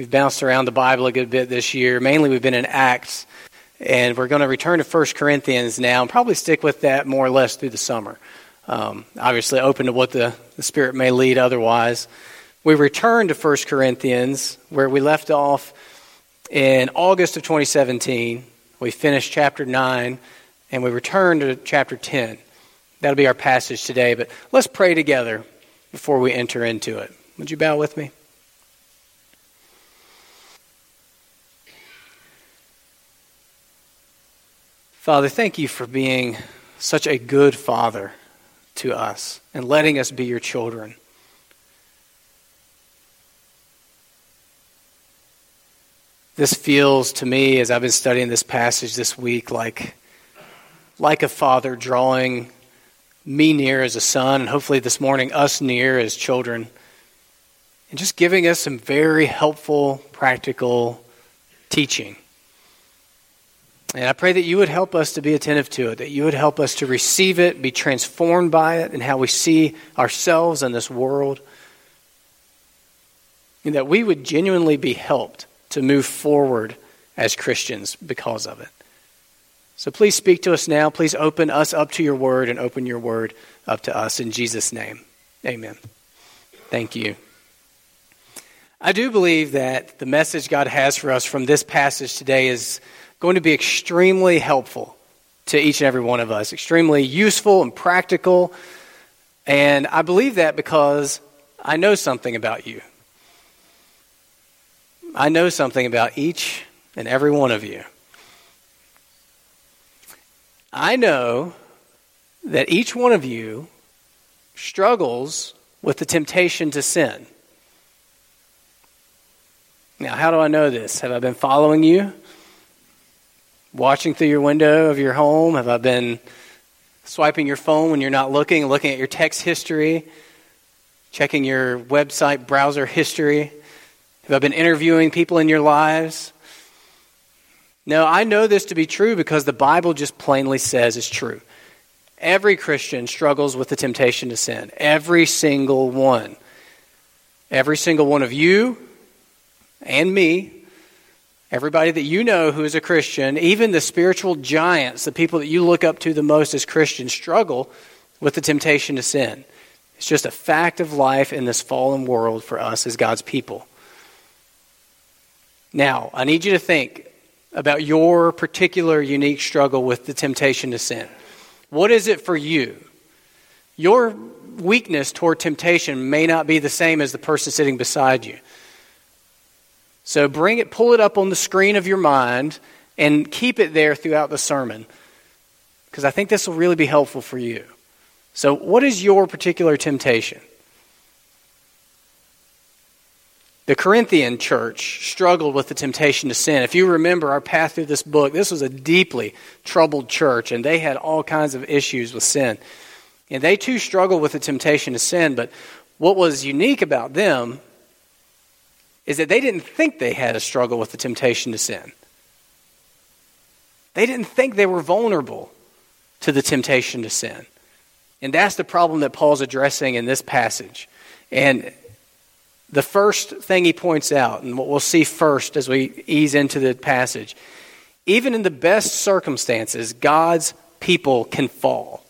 We've bounced around the Bible a good bit this year. Mainly, we've been in Acts, and we're going to return to 1 Corinthians now and probably stick with that more or less through the summer. Um, obviously, open to what the, the Spirit may lead otherwise. We return to 1 Corinthians, where we left off in August of 2017. We finished chapter 9, and we return to chapter 10. That'll be our passage today, but let's pray together before we enter into it. Would you bow with me? Father, thank you for being such a good father to us and letting us be your children. This feels to me, as I've been studying this passage this week, like, like a father drawing me near as a son, and hopefully this morning us near as children, and just giving us some very helpful, practical teaching. And I pray that you would help us to be attentive to it, that you would help us to receive it, be transformed by it, and how we see ourselves in this world, and that we would genuinely be helped to move forward as Christians because of it. So please speak to us now. Please open us up to your word and open your word up to us in Jesus' name. Amen. Thank you. I do believe that the message God has for us from this passage today is going to be extremely helpful to each and every one of us, extremely useful and practical. And I believe that because I know something about you. I know something about each and every one of you. I know that each one of you struggles with the temptation to sin. Now, how do I know this? Have I been following you? Watching through your window of your home? Have I been swiping your phone when you're not looking, looking at your text history, checking your website browser history? Have I been interviewing people in your lives? No, I know this to be true because the Bible just plainly says it's true. Every Christian struggles with the temptation to sin. Every single one. Every single one of you and me, everybody that you know who is a Christian, even the spiritual giants, the people that you look up to the most as Christians, struggle with the temptation to sin. It's just a fact of life in this fallen world for us as God's people. Now, I need you to think about your particular unique struggle with the temptation to sin. What is it for you? Your weakness toward temptation may not be the same as the person sitting beside you. So bring it, pull it up on the screen of your mind and keep it there throughout the sermon because I think this will really be helpful for you. So, what is your particular temptation? The Corinthian church struggled with the temptation to sin. If you remember our path through this book, this was a deeply troubled church, and they had all kinds of issues with sin. And they too struggled with the temptation to sin, but what was unique about them is that they didn't think they had a struggle with the temptation to sin. They didn't think they were vulnerable to the temptation to sin. And that's the problem that Paul's addressing in this passage. And the first thing he points out, and what we'll see first as we ease into the passage, even in the best circumstances, God's people can fall.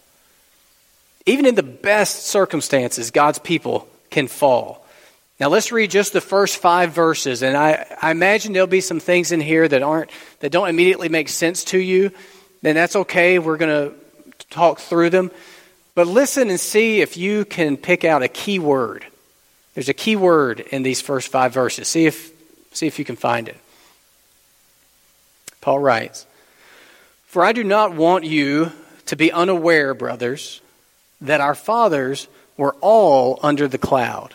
Even in the best circumstances, God's people can fall. Now let's read just the first five verses, and I, I imagine there'll be some things in here that aren't that don't immediately make sense to you. Then that's okay. We're going to talk through them. But listen and see if you can pick out a key word there's a key word in these first five verses. See if, see if you can find it. Paul writes For I do not want you to be unaware, brothers, that our fathers were all under the cloud,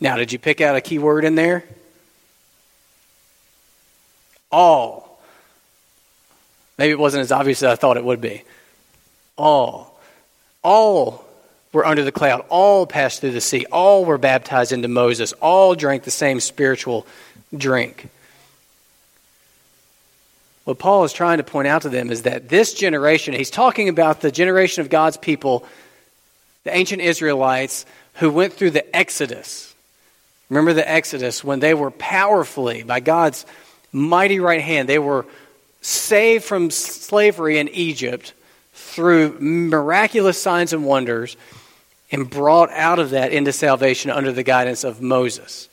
Now, did you pick out a key word in there? All. Maybe it wasn't as obvious as I thought it would be. All. All were under the cloud. All passed through the sea. All were baptized into Moses. All drank the same spiritual drink. What Paul is trying to point out to them is that this generation, he's talking about the generation of God's people, the ancient Israelites who went through the Exodus. Remember the Exodus when they were powerfully, by God's mighty right hand, they were saved from slavery in Egypt through miraculous signs and wonders and brought out of that into salvation under the guidance of Moses.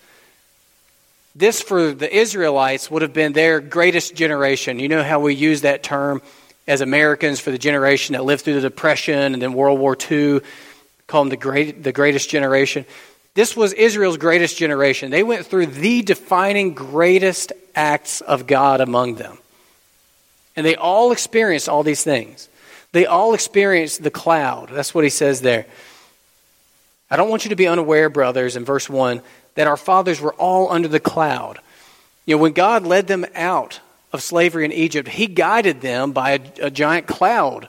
This, for the Israelites, would have been their greatest generation. You know how we use that term as Americans for the generation that lived through the Depression and then World War II, call them the, great, the greatest generation. This was Israel's greatest generation. They went through the defining greatest acts of God among them. And they all experienced all these things. They all experienced the cloud. That's what he says there. I don't want you to be unaware, brothers, in verse 1, that our fathers were all under the cloud. You know, when God led them out of slavery in Egypt, he guided them by a, a giant cloud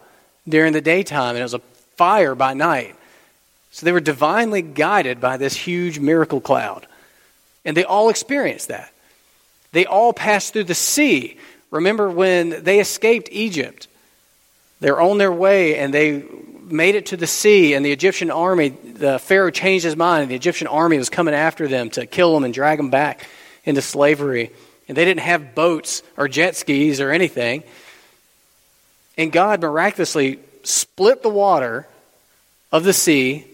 during the daytime, and it was a fire by night. So they were divinely guided by this huge miracle cloud. And they all experienced that. They all passed through the sea. Remember when they escaped Egypt? They're on their way and they made it to the sea, and the Egyptian army, the Pharaoh changed his mind, and the Egyptian army was coming after them to kill them and drag them back into slavery. And they didn't have boats or jet skis or anything. And God miraculously split the water of the sea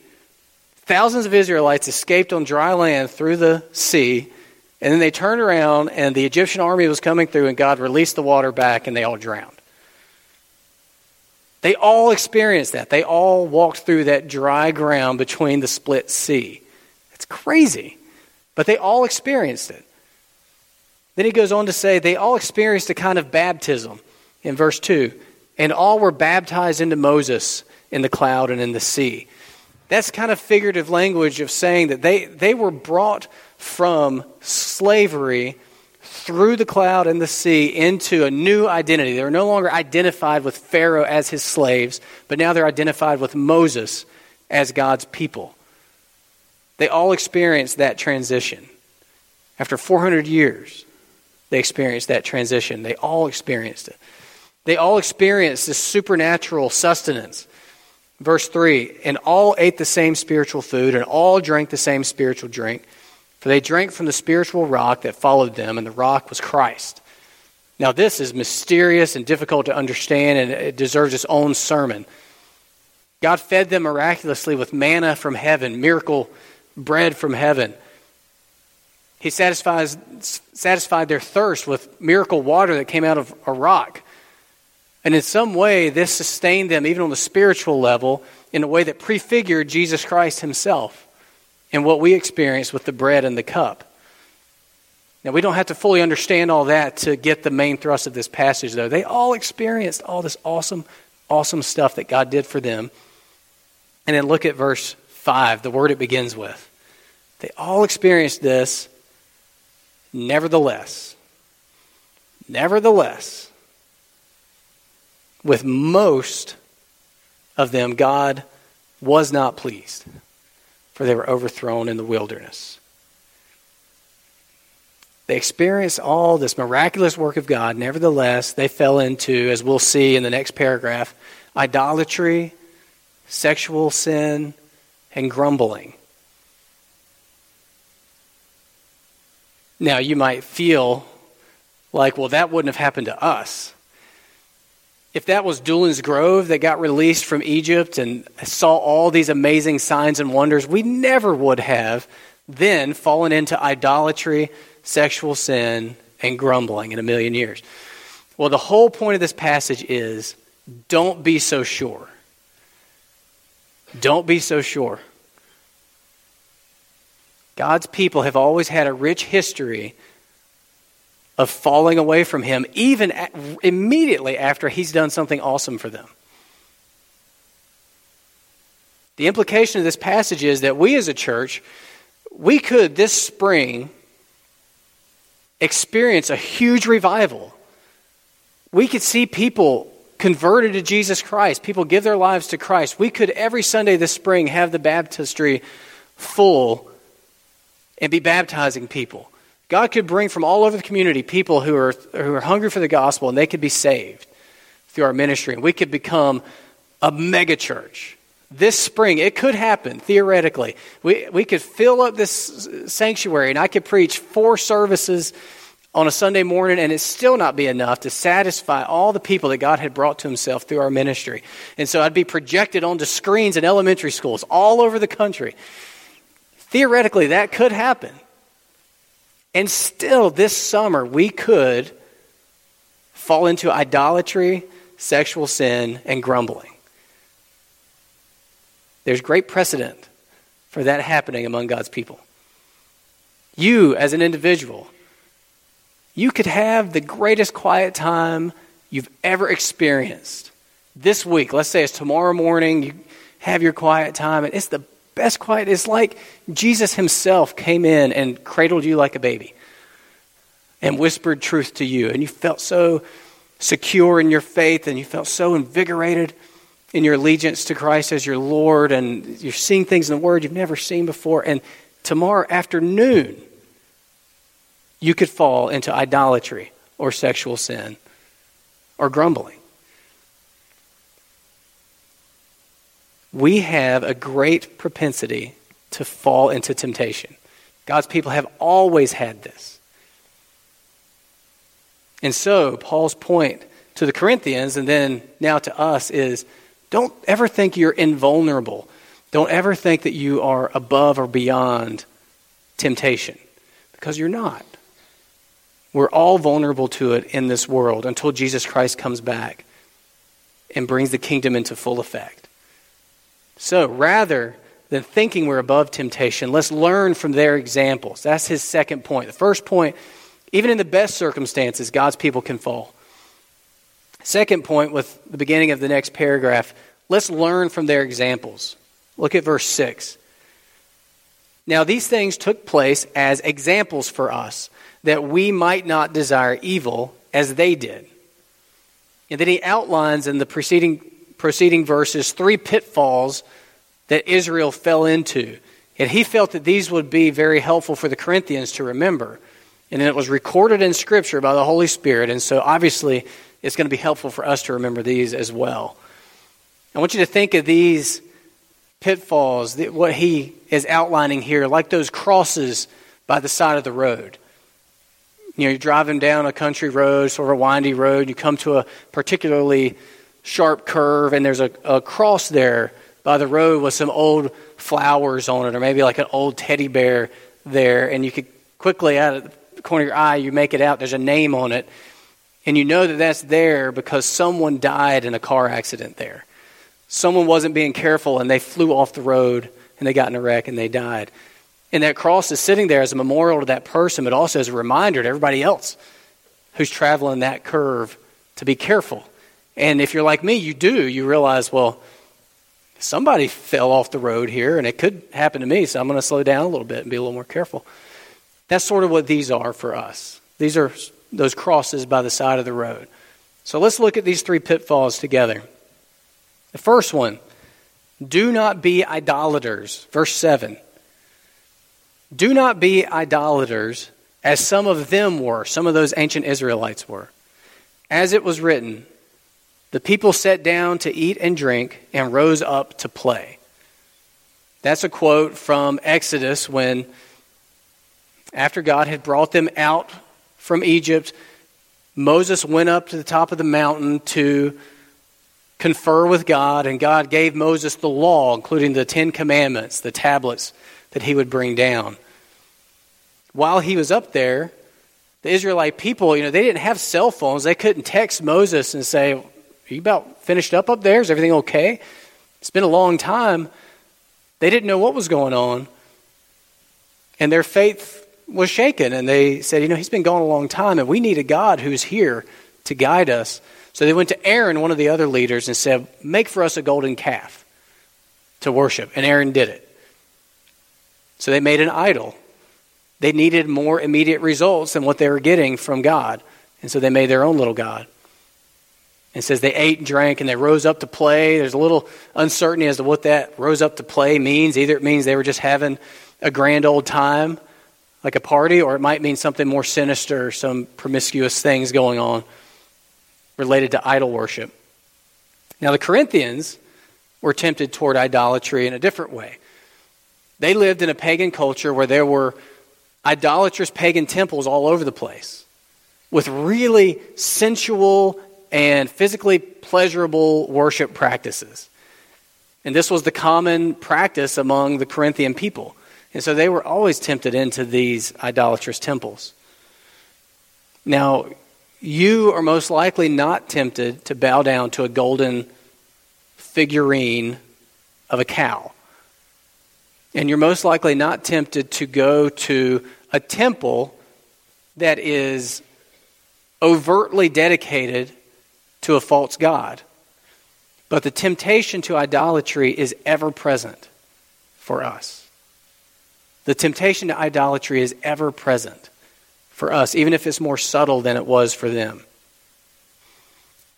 Thousands of Israelites escaped on dry land through the sea, and then they turned around, and the Egyptian army was coming through, and God released the water back, and they all drowned. They all experienced that. They all walked through that dry ground between the split sea. It's crazy, but they all experienced it. Then he goes on to say they all experienced a kind of baptism in verse 2 and all were baptized into Moses in the cloud and in the sea. That's kind of figurative language of saying that they, they were brought from slavery through the cloud and the sea into a new identity. They were no longer identified with Pharaoh as his slaves, but now they're identified with Moses as God's people. They all experienced that transition. After 400 years, they experienced that transition. They all experienced it. They all experienced this supernatural sustenance Verse 3 And all ate the same spiritual food, and all drank the same spiritual drink, for they drank from the spiritual rock that followed them, and the rock was Christ. Now, this is mysterious and difficult to understand, and it deserves its own sermon. God fed them miraculously with manna from heaven, miracle bread from heaven. He satisfies, satisfied their thirst with miracle water that came out of a rock. And in some way, this sustained them, even on the spiritual level, in a way that prefigured Jesus Christ himself and what we experience with the bread and the cup. Now, we don't have to fully understand all that to get the main thrust of this passage, though. They all experienced all this awesome, awesome stuff that God did for them. And then look at verse 5, the word it begins with. They all experienced this, nevertheless. Nevertheless with most of them, God was not pleased, for they were overthrown in the wilderness. They experienced all this miraculous work of God. Nevertheless, they fell into, as we'll see in the next paragraph, idolatry, sexual sin, and grumbling. Now, you might feel like, well, that wouldn't have happened to us if that was Doolin's Grove that got released from Egypt and saw all these amazing signs and wonders, we never would have then fallen into idolatry, sexual sin, and grumbling in a million years. Well, the whole point of this passage is don't be so sure. Don't be so sure. God's people have always had a rich history of falling away from Him, even at, immediately after He's done something awesome for them. The implication of this passage is that we as a church, we could this spring experience a huge revival. We could see people converted to Jesus Christ, people give their lives to Christ. We could every Sunday this spring have the baptistry full and be baptizing people. God could bring from all over the community people who are, who are hungry for the gospel and they could be saved through our ministry. And we could become a megachurch. This spring, it could happen, theoretically. We, we could fill up this sanctuary and I could preach four services on a Sunday morning and it still not be enough to satisfy all the people that God had brought to himself through our ministry. And so I'd be projected onto screens in elementary schools all over the country. Theoretically, that could happen. And still, this summer, we could fall into idolatry, sexual sin, and grumbling. There's great precedent for that happening among God's people. You, as an individual, you could have the greatest quiet time you've ever experienced. This week, let's say it's tomorrow morning, you have your quiet time, and it's the best quiet. It's like Jesus himself came in and cradled you like a baby and whispered truth to you, and you felt so secure in your faith, and you felt so invigorated in your allegiance to Christ as your Lord, and you're seeing things in the Word you've never seen before. And tomorrow afternoon, you could fall into idolatry or sexual sin or grumbling. We have a great propensity to fall into temptation. God's people have always had this. And so, Paul's point to the Corinthians and then now to us is don't ever think you're invulnerable. Don't ever think that you are above or beyond temptation because you're not. We're all vulnerable to it in this world until Jesus Christ comes back and brings the kingdom into full effect. So rather than thinking we're above temptation, let's learn from their examples. That's his second point. The first point, even in the best circumstances, God's people can fall. Second point, with the beginning of the next paragraph, let's learn from their examples. Look at verse 6. Now, these things took place as examples for us that we might not desire evil as they did. And then he outlines in the preceding, preceding verses three pitfalls that Israel fell into. And he felt that these would be very helpful for the Corinthians to remember. And it was recorded in Scripture by the Holy Spirit. And so obviously it's going to be helpful for us to remember these as well. I want you to think of these pitfalls, what he is outlining here, like those crosses by the side of the road. You know, you're driving down a country road, sort of a windy road, you come to a particularly sharp curve, and there's a, a cross there by the road with some old flowers on it, or maybe like an old teddy bear there, and you could quickly, out of the corner of your eye, you make it out, there's a name on it, and you know that that's there because someone died in a car accident there. Someone wasn't being careful, and they flew off the road, and they got in a wreck, and they died. And that cross is sitting there as a memorial to that person, but also as a reminder to everybody else who's traveling that curve to be careful. And if you're like me, you do. You realize, well, somebody fell off the road here, and it could happen to me, so I'm going to slow down a little bit and be a little more careful. That's sort of what these are for us. These are those crosses by the side of the road. So let's look at these three pitfalls together. The first one do not be idolaters. Verse 7. Do not be idolaters, as some of them were, some of those ancient Israelites were. As it was written, the people sat down to eat and drink and rose up to play. That's a quote from Exodus when, after God had brought them out from Egypt, Moses went up to the top of the mountain to confer with God, and God gave Moses the law, including the Ten Commandments, the tablets that he would bring down. While he was up there, the Israelite people, you know, they didn't have cell phones. They couldn't text Moses and say, you about finished up up there? Is everything okay? It's been a long time. They didn't know what was going on. And their faith was shaken. And they said, You know, he's been gone a long time, and we need a God who's here to guide us. So they went to Aaron, one of the other leaders, and said, Make for us a golden calf to worship. And Aaron did it. So they made an idol They needed more immediate results than what they were getting from God. And so they made their own little God. It says they ate and drank and they rose up to play. There's a little uncertainty as to what that rose up to play means. Either it means they were just having a grand old time, like a party, or it might mean something more sinister, some promiscuous things going on related to idol worship. Now, the Corinthians were tempted toward idolatry in a different way. They lived in a pagan culture where there were idolatrous pagan temples all over the place with really sensual and physically pleasurable worship practices. And this was the common practice among the Corinthian people. And so they were always tempted into these idolatrous temples. Now, you are most likely not tempted to bow down to a golden figurine of a cow. And you're most likely not tempted to go to a temple that is overtly dedicated to a false God. But the temptation to idolatry is ever present for us. The temptation to idolatry is ever present for us, even if it's more subtle than it was for them.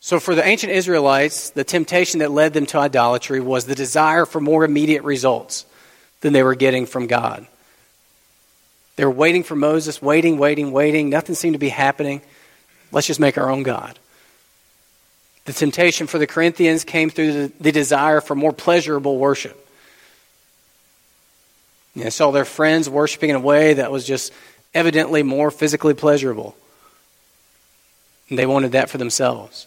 So, for the ancient Israelites, the temptation that led them to idolatry was the desire for more immediate results than they were getting from God. They were waiting for Moses, waiting, waiting, waiting. Nothing seemed to be happening. Let's just make our own God. The temptation for the Corinthians came through the, desire for more pleasurable worship. They saw their friends worshiping in a way that was just evidently more physically pleasurable. And they wanted that for themselves.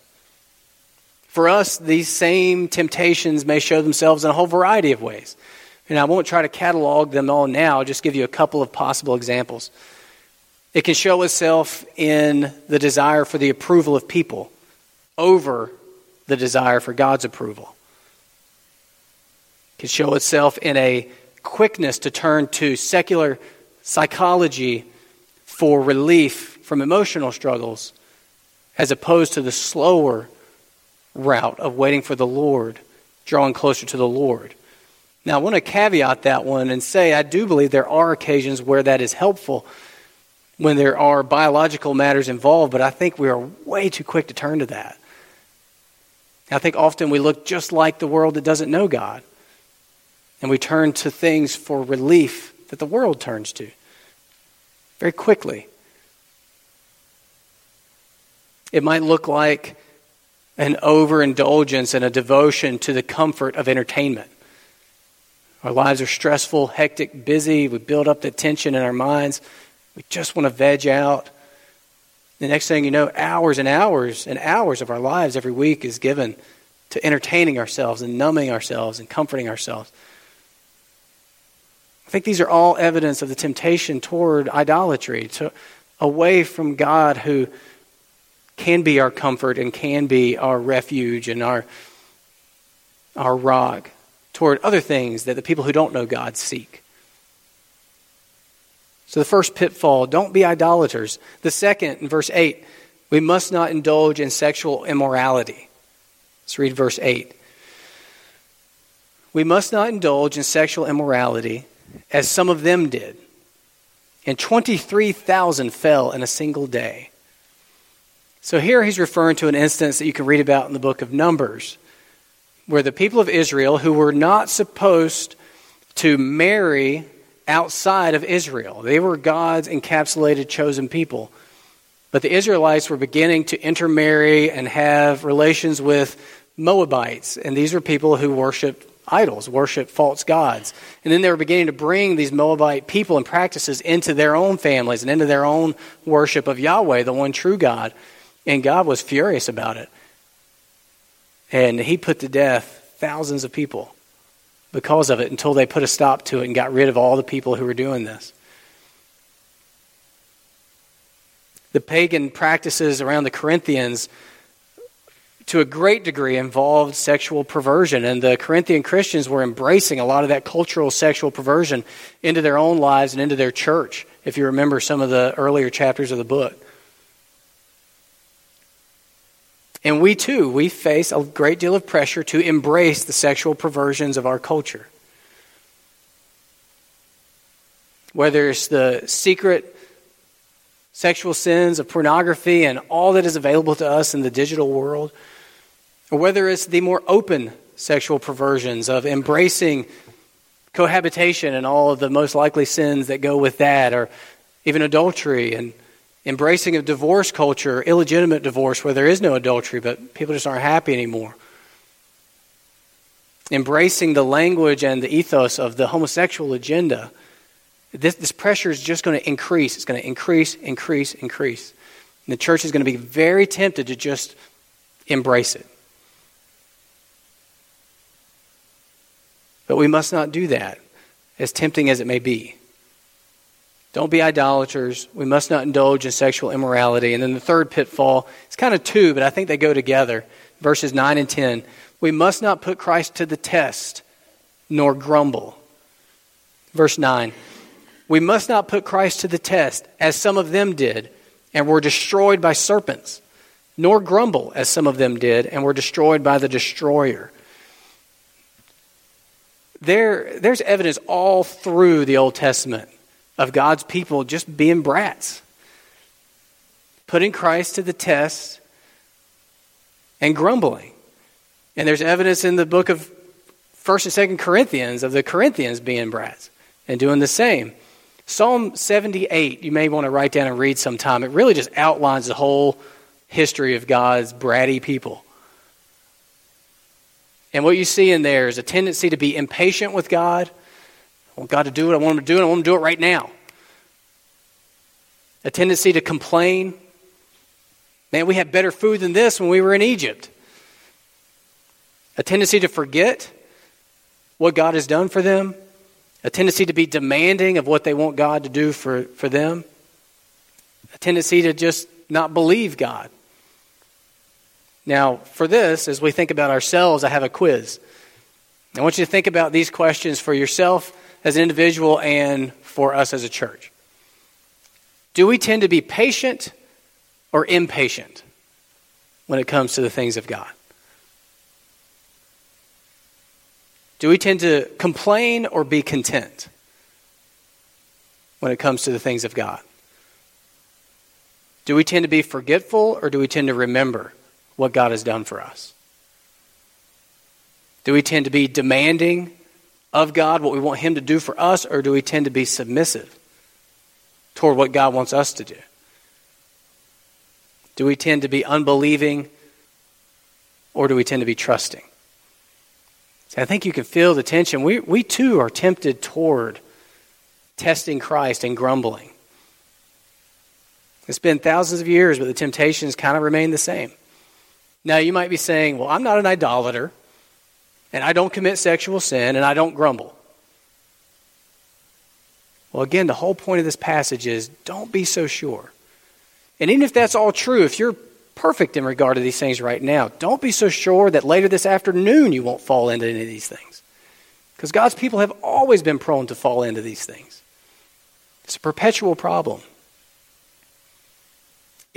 For us, these same temptations may show themselves in a whole variety of ways. And I won't try to catalog them all now, I'll just give you a couple of possible examples. It can show itself in the desire for the approval of people over the desire for God's approval. It can show itself in a quickness to turn to secular psychology for relief from emotional struggles as opposed to the slower route of waiting for the Lord, drawing closer to the Lord. Now, I want to caveat that one and say I do believe there are occasions where that is helpful when there are biological matters involved, but I think we are way too quick to turn to that. I think often we look just like the world that doesn't know God, and we turn to things for relief that the world turns to very quickly. It might look like an overindulgence and a devotion to the comfort of entertainment. Our lives are stressful, hectic, busy. We build up the tension in our minds. We just want to veg out. The next thing you know, hours and hours and hours of our lives every week is given to entertaining ourselves and numbing ourselves and comforting ourselves. I think these are all evidence of the temptation toward idolatry, to, away from God who can be our comfort and can be our refuge and our, our rock toward other things that the people who don't know God seek. So the first pitfall, don't be idolaters. The second, in verse 8, we must not indulge in sexual immorality. Let's read verse 8. We must not indulge in sexual immorality as some of them did. And 23,000 fell in a single day. So here he's referring to an instance that you can read about in the book of Numbers, where the people of Israel, who were not supposed to marry outside of Israel, they were God's encapsulated chosen people. But the Israelites were beginning to intermarry and have relations with Moabites, and these were people who worshiped idols, worshiped false gods. And then they were beginning to bring these Moabite people and practices into their own families and into their own worship of Yahweh, the one true God. And God was furious about it. And he put to death thousands of people because of it until they put a stop to it and got rid of all the people who were doing this. The pagan practices around the Corinthians, to a great degree, involved sexual perversion, and the Corinthian Christians were embracing a lot of that cultural sexual perversion into their own lives and into their church, if you remember some of the earlier chapters of the book. And we too, we face a great deal of pressure to embrace the sexual perversions of our culture. whether it's the secret sexual sins of pornography and all that is available to us in the digital world, or whether it's the more open sexual perversions of embracing cohabitation and all of the most likely sins that go with that, or even adultery and embracing of divorce culture, illegitimate divorce where there is no adultery, but people just aren't happy anymore. Embracing the language and the ethos of the homosexual agenda. This, this pressure is just going to increase. It's going to increase, increase, increase. And the church is going to be very tempted to just embrace it. But we must not do that, as tempting as it may be. Don't be idolaters. We must not indulge in sexual immorality. And then the third pitfall, it's kind of two, but I think they go together. Verses 9 and 10. We must not put Christ to the test, nor grumble. Verse 9. We must not put Christ to the test, as some of them did, and were destroyed by serpents, nor grumble, as some of them did, and were destroyed by the destroyer. There, there's evidence all through the Old Testament of God's people just being brats, putting Christ to the test and grumbling. And there's evidence in the book of 1st and 2nd Corinthians of the Corinthians being brats and doing the same. Psalm 78, you may want to write down and read sometime. It really just outlines the whole history of God's bratty people. And what you see in there is a tendency to be impatient with God, I want God to do it. I want him to do, it. I want him to do it right now. A tendency to complain. Man, we had better food than this when we were in Egypt. A tendency to forget what God has done for them. A tendency to be demanding of what they want God to do for, for them. A tendency to just not believe God. Now, for this, as we think about ourselves, I have a quiz. I want you to think about these questions for yourself as an individual and for us as a church. Do we tend to be patient or impatient when it comes to the things of God? Do we tend to complain or be content when it comes to the things of God? Do we tend to be forgetful or do we tend to remember what God has done for us? Do we tend to be demanding of God, what we want Him to do for us, or do we tend to be submissive toward what God wants us to do? Do we tend to be unbelieving, or do we tend to be trusting? See, I think you can feel the tension. We, we too are tempted toward testing Christ and grumbling. It's been thousands of years, but the temptations kind of remain the same. Now, you might be saying, well, I'm not an idolater and I don't commit sexual sin, and I don't grumble. Well, again, the whole point of this passage is don't be so sure. And even if that's all true, if you're perfect in regard to these things right now, don't be so sure that later this afternoon you won't fall into any of these things. Because God's people have always been prone to fall into these things. It's a perpetual problem.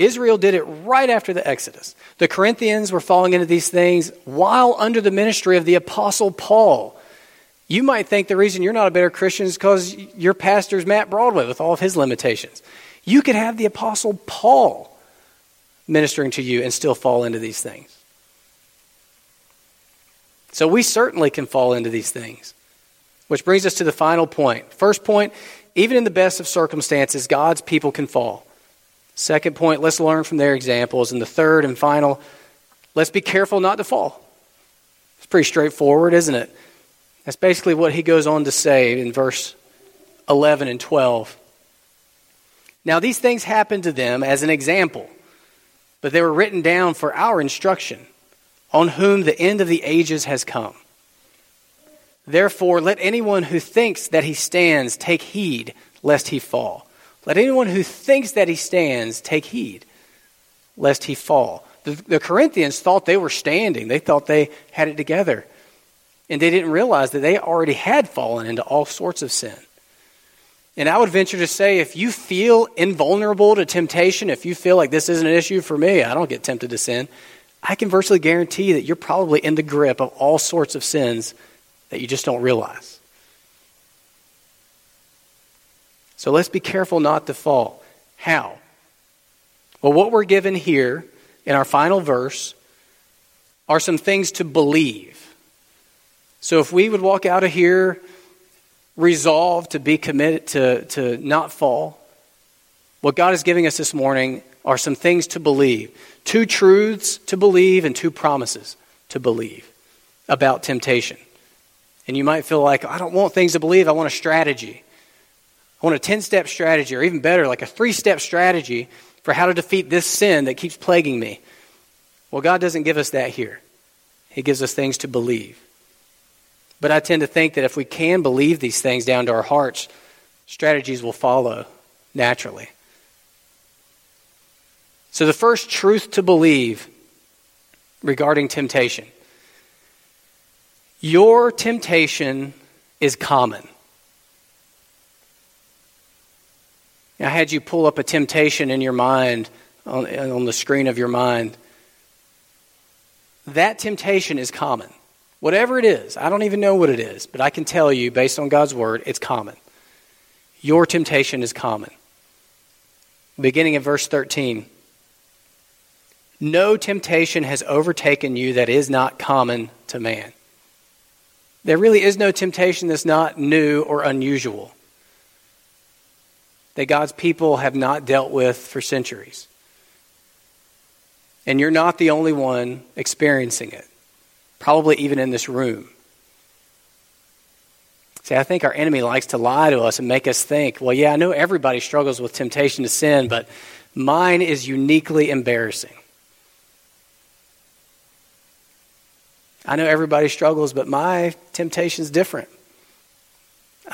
Israel did it right after the Exodus. The Corinthians were falling into these things while under the ministry of the Apostle Paul. You might think the reason you're not a better Christian is because your pastor's Matt Broadway with all of his limitations. You could have the Apostle Paul ministering to you and still fall into these things. So we certainly can fall into these things. Which brings us to the final point. First point even in the best of circumstances, God's people can fall. Second point, let's learn from their examples. And the third and final, let's be careful not to fall. It's pretty straightforward, isn't it? That's basically what he goes on to say in verse 11 and 12. Now, these things happened to them as an example, but they were written down for our instruction, on whom the end of the ages has come. Therefore, let anyone who thinks that he stands take heed lest he fall. Let anyone who thinks that he stands take heed, lest he fall. The, the, Corinthians thought they were standing, they thought they had it together. And they didn't realize that they already had fallen into all sorts of sin. And I would venture to say if you feel invulnerable to temptation, if you feel like this isn't an issue for me, I don't get tempted to sin, I can virtually guarantee that you're probably in the grip of all sorts of sins that you just don't realize. So let's be careful not to fall. How? Well, what we're given here in our final verse are some things to believe. So if we would walk out of here resolved to be committed to, to not fall, what God is giving us this morning are some things to believe two truths to believe and two promises to believe about temptation. And you might feel like, I don't want things to believe, I want a strategy. I want a 10 step strategy, or even better, like a three step strategy for how to defeat this sin that keeps plaguing me. Well, God doesn't give us that here, He gives us things to believe. But I tend to think that if we can believe these things down to our hearts, strategies will follow naturally. So, the first truth to believe regarding temptation your temptation is common. I had you pull up a temptation in your mind, on, on the screen of your mind. That temptation is common. Whatever it is, I don't even know what it is, but I can tell you, based on God's word, it's common. Your temptation is common. Beginning in verse 13 No temptation has overtaken you that is not common to man. There really is no temptation that's not new or unusual, that God's people have not dealt with for centuries. And you're not the only one experiencing it, probably even in this room. See, I think our enemy likes to lie to us and make us think, well, yeah, I know everybody struggles with temptation to sin, but mine is uniquely embarrassing. I know everybody struggles, but my temptation is different.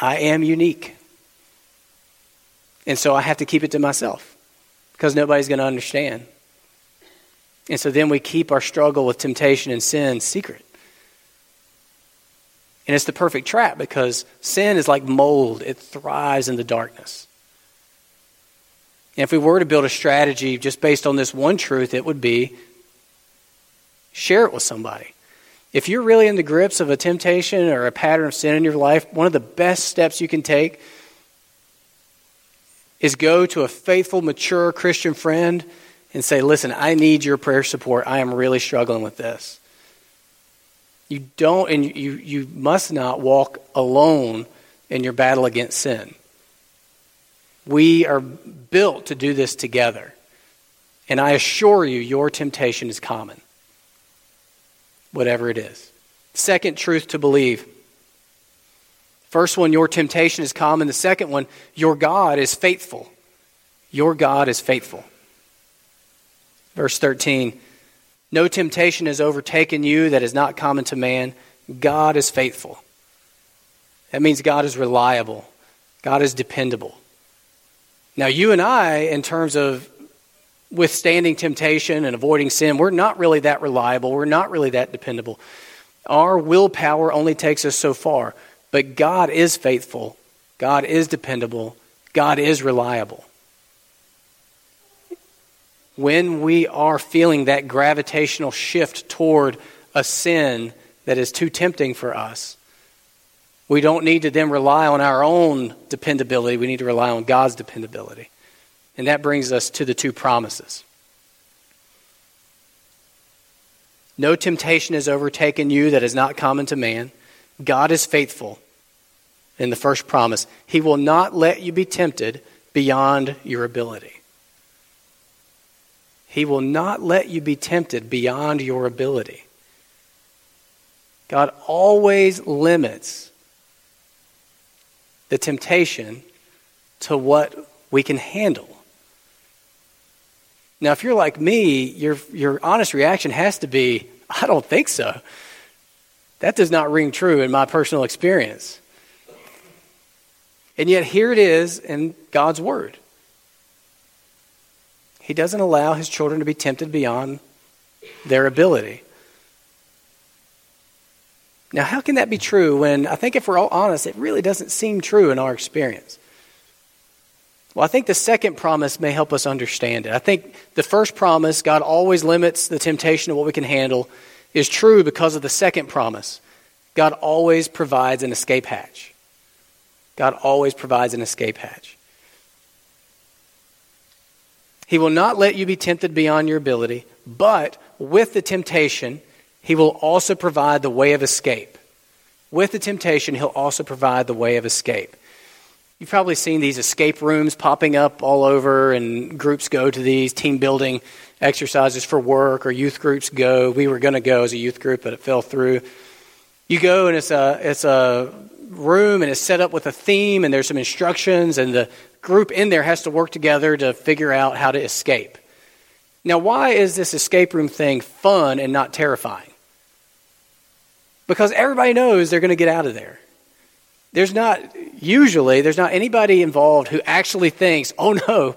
I am unique. And so I have to keep it to myself because nobody's going to understand. And so then we keep our struggle with temptation and sin secret. And it's the perfect trap because sin is like mold, it thrives in the darkness. And if we were to build a strategy just based on this one truth, it would be share it with somebody. If you're really in the grips of a temptation or a pattern of sin in your life, one of the best steps you can take is go to a faithful, mature Christian friend and say, Listen, I need your prayer support. I am really struggling with this. You don't, and you, you must not walk alone in your battle against sin. We are built to do this together. And I assure you, your temptation is common whatever it is. Second truth to believe. First one, your temptation is common. The second one, your God is faithful. Your God is faithful. Verse 13 No temptation has overtaken you that is not common to man. God is faithful. That means God is reliable, God is dependable. Now, you and I, in terms of withstanding temptation and avoiding sin, we're not really that reliable. We're not really that dependable. Our willpower only takes us so far. But God is faithful, God is dependable, God is reliable. When we are feeling that gravitational shift toward a sin that is too tempting for us, we don't need to then rely on our own dependability. We need to rely on God's dependability. And that brings us to the two promises. No temptation has overtaken you that is not common to man. God is faithful. In the first promise, He will not let you be tempted beyond your ability. He will not let you be tempted beyond your ability. God always limits the temptation to what we can handle. Now, if you're like me, your, your honest reaction has to be, I don't think so. That does not ring true in my personal experience. And yet, here it is in God's Word. He doesn't allow His children to be tempted beyond their ability. Now, how can that be true when I think if we're all honest, it really doesn't seem true in our experience? Well, I think the second promise may help us understand it. I think the first promise, God always limits the temptation of what we can handle, is true because of the second promise. God always provides an escape hatch. God always provides an escape hatch. He will not let you be tempted beyond your ability, but with the temptation, he will also provide the way of escape. With the temptation, he'll also provide the way of escape. You've probably seen these escape rooms popping up all over, and groups go to these team building exercises for work, or youth groups go. We were going to go as a youth group, but it fell through. You go, and it's a, it's a room, and it's set up with a theme, and there's some instructions, and the group in there has to work together to figure out how to escape. Now, why is this escape room thing fun and not terrifying? Because everybody knows they're going to get out of there there's not, usually, there's not anybody involved who actually thinks, oh no,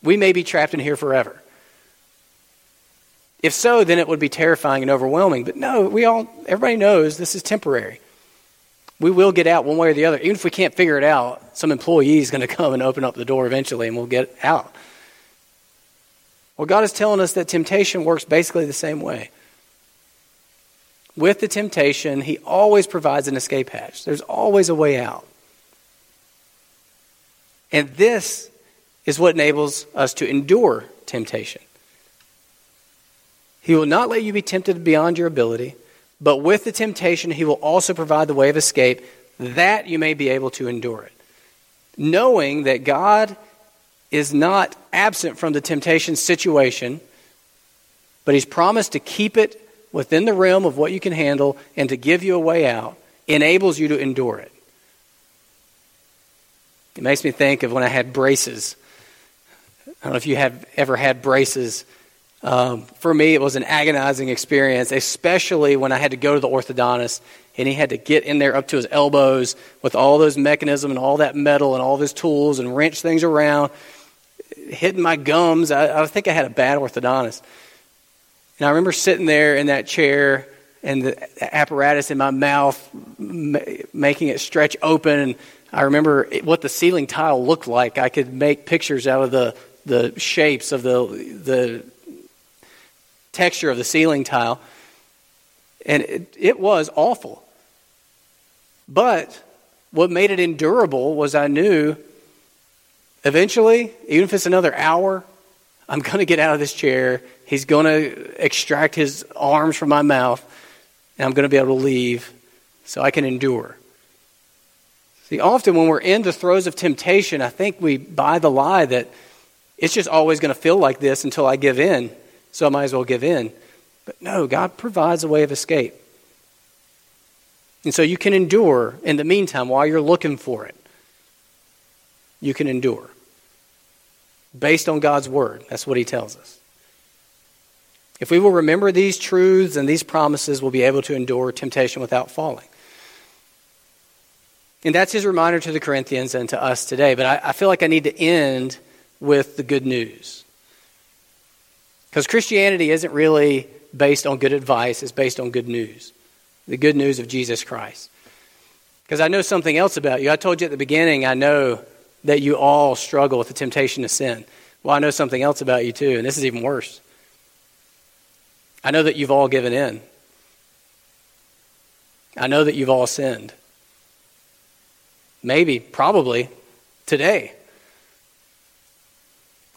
we may be trapped in here forever. If so, then it would be terrifying and overwhelming. But no, we all, everybody knows this is temporary. We will get out one way or the other. Even if we can't figure it out, some employee is going to come and open up the door eventually and we'll get out. Well, God is telling us that temptation works basically the same way with the temptation, he always provides an escape hatch. There's always a way out. And this is what enables us to endure temptation. He will not let you be tempted beyond your ability, but with the temptation, he will also provide the way of escape that you may be able to endure it. Knowing that God is not absent from the temptation situation, but he's promised to keep it within the realm of what you can handle and to give you a way out enables you to endure it. It makes me think of when I had braces. I don't know if you have ever had braces. Um, for me, it was an agonizing experience, especially when I had to go to the orthodontist and he had to get in there up to his elbows with all those mechanism and all that metal and all his tools and wrench things around, hitting my gums. I, I think I had a bad orthodontist. And I remember sitting there in that chair and the apparatus in my mouth, making it stretch open. And I remember what the ceiling tile looked like. I could make pictures out of the, the shapes of the, the texture of the ceiling tile. And it, it was awful. But what made it endurable was I knew eventually, even if it's another hour, I'm going to get out of this chair He's going to extract his arms from my mouth, and I'm going to be able to leave so I can endure. See, often when we're in the throes of temptation, I think we buy the lie that it's just always going to feel like this until I give in, so I might as well give in. But no, God provides a way of escape. And so you can endure in the meantime while you're looking for it. You can endure. Based on God's word. That's what he tells us. If we will remember these truths and these promises, we'll be able to endure temptation without falling. And that's his reminder to the Corinthians and to us today. But I, I feel like I need to end with the good news. Because Christianity isn't really based on good advice, it's based on good news the good news of Jesus Christ. Because I know something else about you. I told you at the beginning, I know that you all struggle with the temptation to sin. Well, I know something else about you too, and this is even worse. I know that you've all given in. I know that you've all sinned. Maybe, probably, today.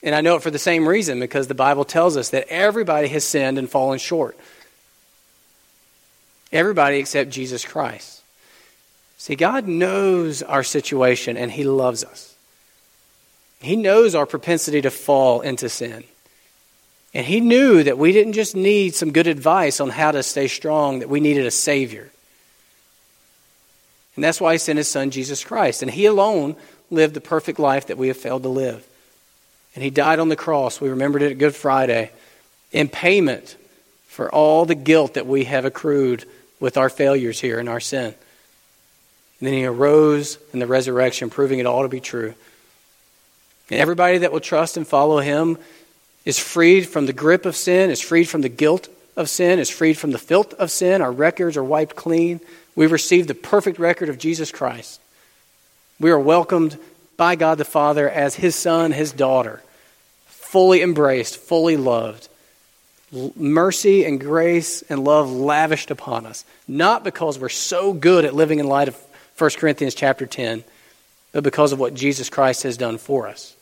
And I know it for the same reason because the Bible tells us that everybody has sinned and fallen short. Everybody except Jesus Christ. See, God knows our situation and He loves us. He knows our propensity to fall into sin. And he knew that we didn't just need some good advice on how to stay strong, that we needed a Savior. And that's why he sent his son, Jesus Christ. And he alone lived the perfect life that we have failed to live. And he died on the cross. We remembered it at Good Friday in payment for all the guilt that we have accrued with our failures here and our sin. And then he arose in the resurrection, proving it all to be true. And everybody that will trust and follow him is freed from the grip of sin, is freed from the guilt of sin, is freed from the filth of sin. Our records are wiped clean. We've received the perfect record of Jesus Christ. We are welcomed by God the Father as His Son, His daughter, fully embraced, fully loved. Mercy and grace and love lavished upon us, not because we're so good at living in light of 1 Corinthians chapter 10, but because of what Jesus Christ has done for us.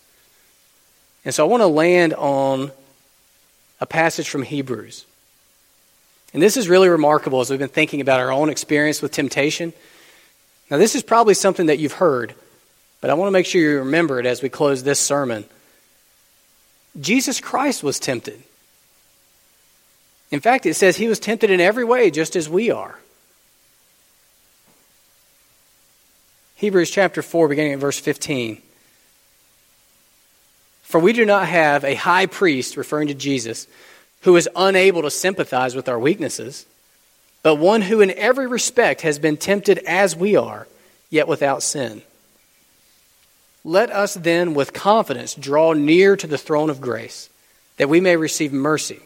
And so I want to land on a passage from Hebrews. And this is really remarkable as we've been thinking about our own experience with temptation. Now, this is probably something that you've heard, but I want to make sure you remember it as we close this sermon. Jesus Christ was tempted. In fact, it says he was tempted in every way, just as we are. Hebrews chapter 4, beginning at verse 15. For we do not have a high priest, referring to Jesus, who is unable to sympathize with our weaknesses, but one who in every respect has been tempted as we are, yet without sin. Let us then with confidence draw near to the throne of grace, that we may receive mercy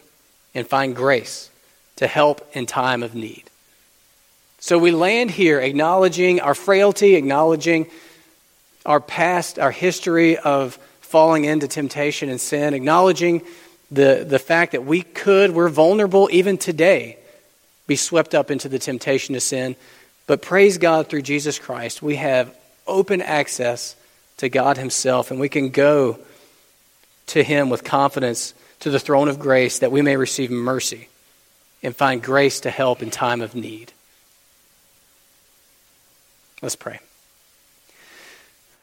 and find grace to help in time of need. So we land here acknowledging our frailty, acknowledging our past, our history of falling into temptation and sin, acknowledging the, the fact that we could, we're vulnerable even today, be swept up into the temptation to sin. But praise God through Jesus Christ, we have open access to God Himself, and we can go to Him with confidence to the throne of grace that we may receive mercy and find grace to help in time of need. Let's pray.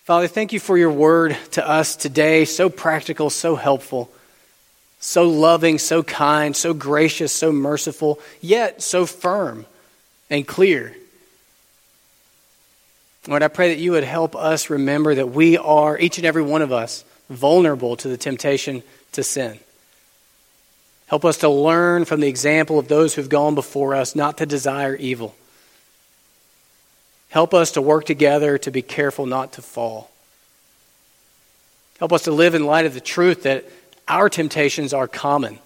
Father, thank you for your word to us today. So practical, so helpful, so loving, so kind, so gracious, so merciful, yet so firm and clear. Lord, I pray that you would help us remember that we are, each and every one of us, vulnerable to the temptation to sin. Help us to learn from the example of those who've gone before us not to desire evil Help us to work together to be careful not to fall. Help us to live in light of the truth that our temptations are common,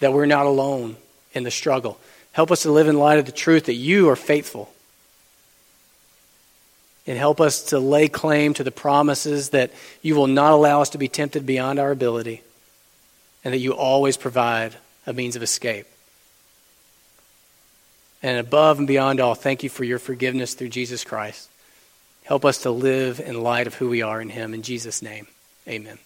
that we're not alone in the struggle. Help us to live in light of the truth that you are faithful. And help us to lay claim to the promises that you will not allow us to be tempted beyond our ability and that you always provide a means of escape. And above and beyond all, thank you for your forgiveness through Jesus Christ. Help us to live in light of who we are in Him. In Jesus' name, amen.